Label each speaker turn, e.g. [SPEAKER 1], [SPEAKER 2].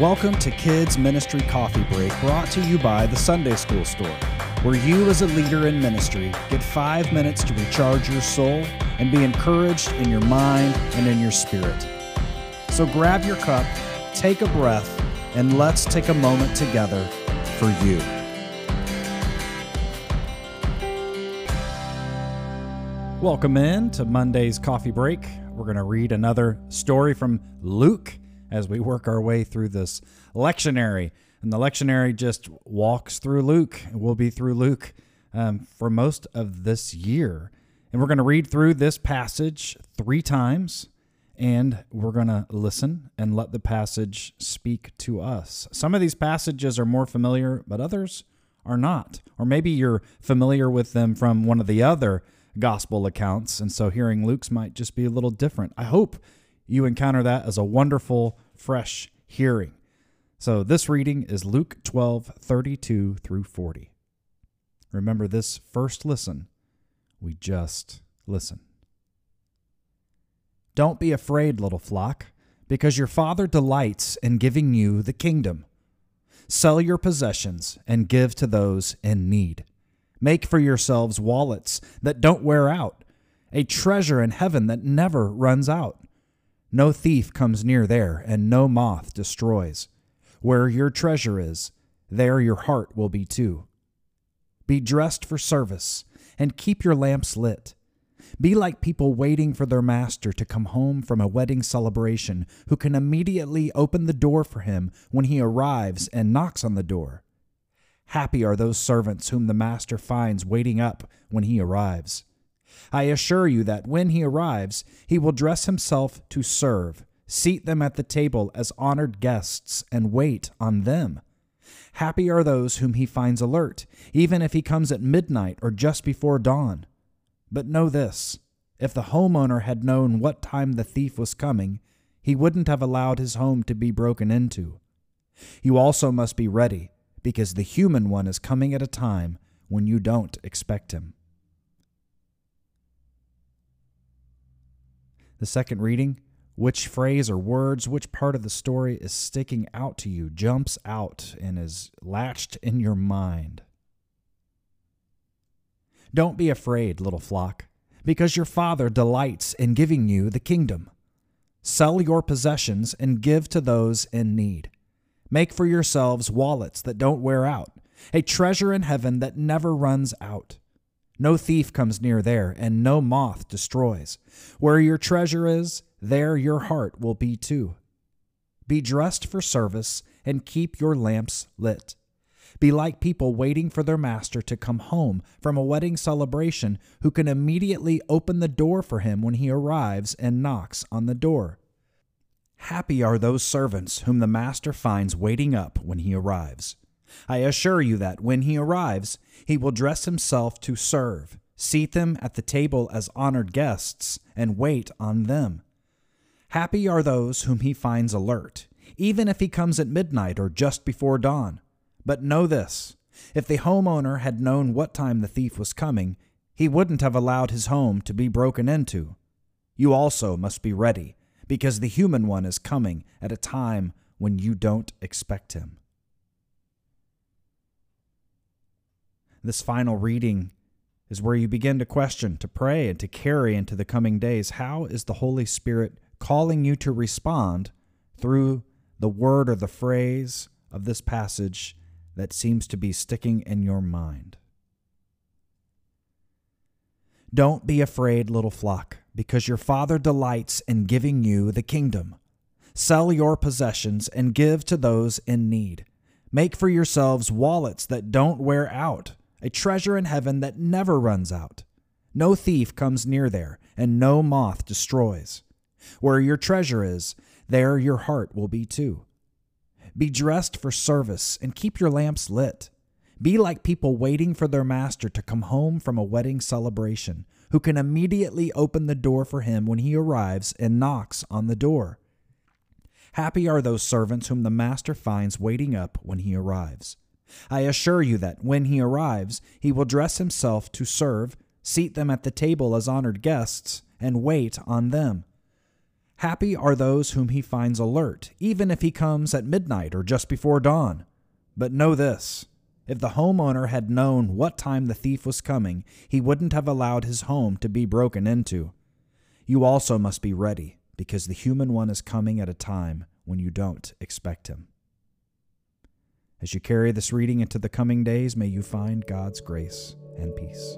[SPEAKER 1] Welcome to Kids Ministry Coffee Break, brought to you by the Sunday School Store, where you, as a leader in ministry, get five minutes to recharge your soul and be encouraged in your mind and in your spirit. So grab your cup, take a breath, and let's take a moment together for you. Welcome in to Monday's Coffee Break. We're going to read another story from Luke as we work our way through this lectionary. And the lectionary just walks through Luke. We'll be through Luke um, for most of this year. And we're going to read through this passage three times and we're going to listen and let the passage speak to us. Some of these passages are more familiar, but others are not. Or maybe you're familiar with them from one of the other gospel accounts, and so hearing Luke's might just be a little different. I hope you encounter that as a wonderful, fresh hearing. So this reading is Luke 12, 32 through 40. Remember this first listen, we just listen. Don't be afraid, little flock, because your Father delights in giving you the kingdom. Sell your possessions and give to those in need. Make for yourselves wallets that don't wear out, a treasure in heaven that never runs out no thief comes near there, and no moth destroys. Where your treasure is, there your heart will be too. Be dressed for service, and keep your lamps lit. Be like people waiting for their master to come home from a wedding celebration, who can immediately open the door for him when he arrives and knocks on the door. Happy are those servants whom the master finds waiting up when he arrives. I assure you that when he arrives, he will dress himself to serve, seat them at the table as honored guests, and wait on them. Happy are those whom he finds alert, even if he comes at midnight or just before dawn. But know this if the homeowner had known what time the thief was coming, he wouldn't have allowed his home to be broken into. You also must be ready, because the human one is coming at a time when you don't expect him. The second reading, which phrase or words, which part of the story is sticking out to you, jumps out, and is latched in your mind. Don't be afraid, little flock, because your Father delights in giving you the kingdom. Sell your possessions and give to those in need. Make for yourselves wallets that don't wear out, a treasure in heaven that never runs out no thief comes near there, and no moth destroys. Where your treasure is, there your heart will be too. Be dressed for service, and keep your lamps lit. Be like people waiting for their master to come home from a wedding celebration who can immediately open the door for him when he arrives and knocks on the door. Happy are those servants whom the master finds waiting up when he arrives. I assure you that when he arrives, he will dress himself to serve, seat them at the table as honored guests, and wait on them. Happy are those whom he finds alert, even if he comes at midnight or just before dawn. But know this if the homeowner had known what time the thief was coming, he wouldn't have allowed his home to be broken into. You also must be ready, because the human one is coming at a time when you don't expect him. This final reading is where you begin to question, to pray, and to carry into the coming days. How is the Holy Spirit calling you to respond through the word or the phrase of this passage that seems to be sticking in your mind? Don't be afraid, little flock, because your Father delights in giving you the kingdom. Sell your possessions and give to those in need. Make for yourselves wallets that don't wear out a treasure in heaven that never runs out. No thief comes near there, and no moth destroys. Where your treasure is, there your heart will be too. Be dressed for service and keep your lamps lit. Be like people waiting for their master to come home from a wedding celebration, who can immediately open the door for him when he arrives and knocks on the door. Happy are those servants whom the master finds waiting up when he arrives. I assure you that when he arrives, he will dress himself to serve, seat them at the table as honored guests, and wait on them. Happy are those whom he finds alert, even if he comes at midnight or just before dawn. But know this if the homeowner had known what time the thief was coming, he wouldn't have allowed his home to be broken into. You also must be ready, because the human one is coming at a time when you don't expect him. As you carry this reading into the coming days, may you find God's grace and peace.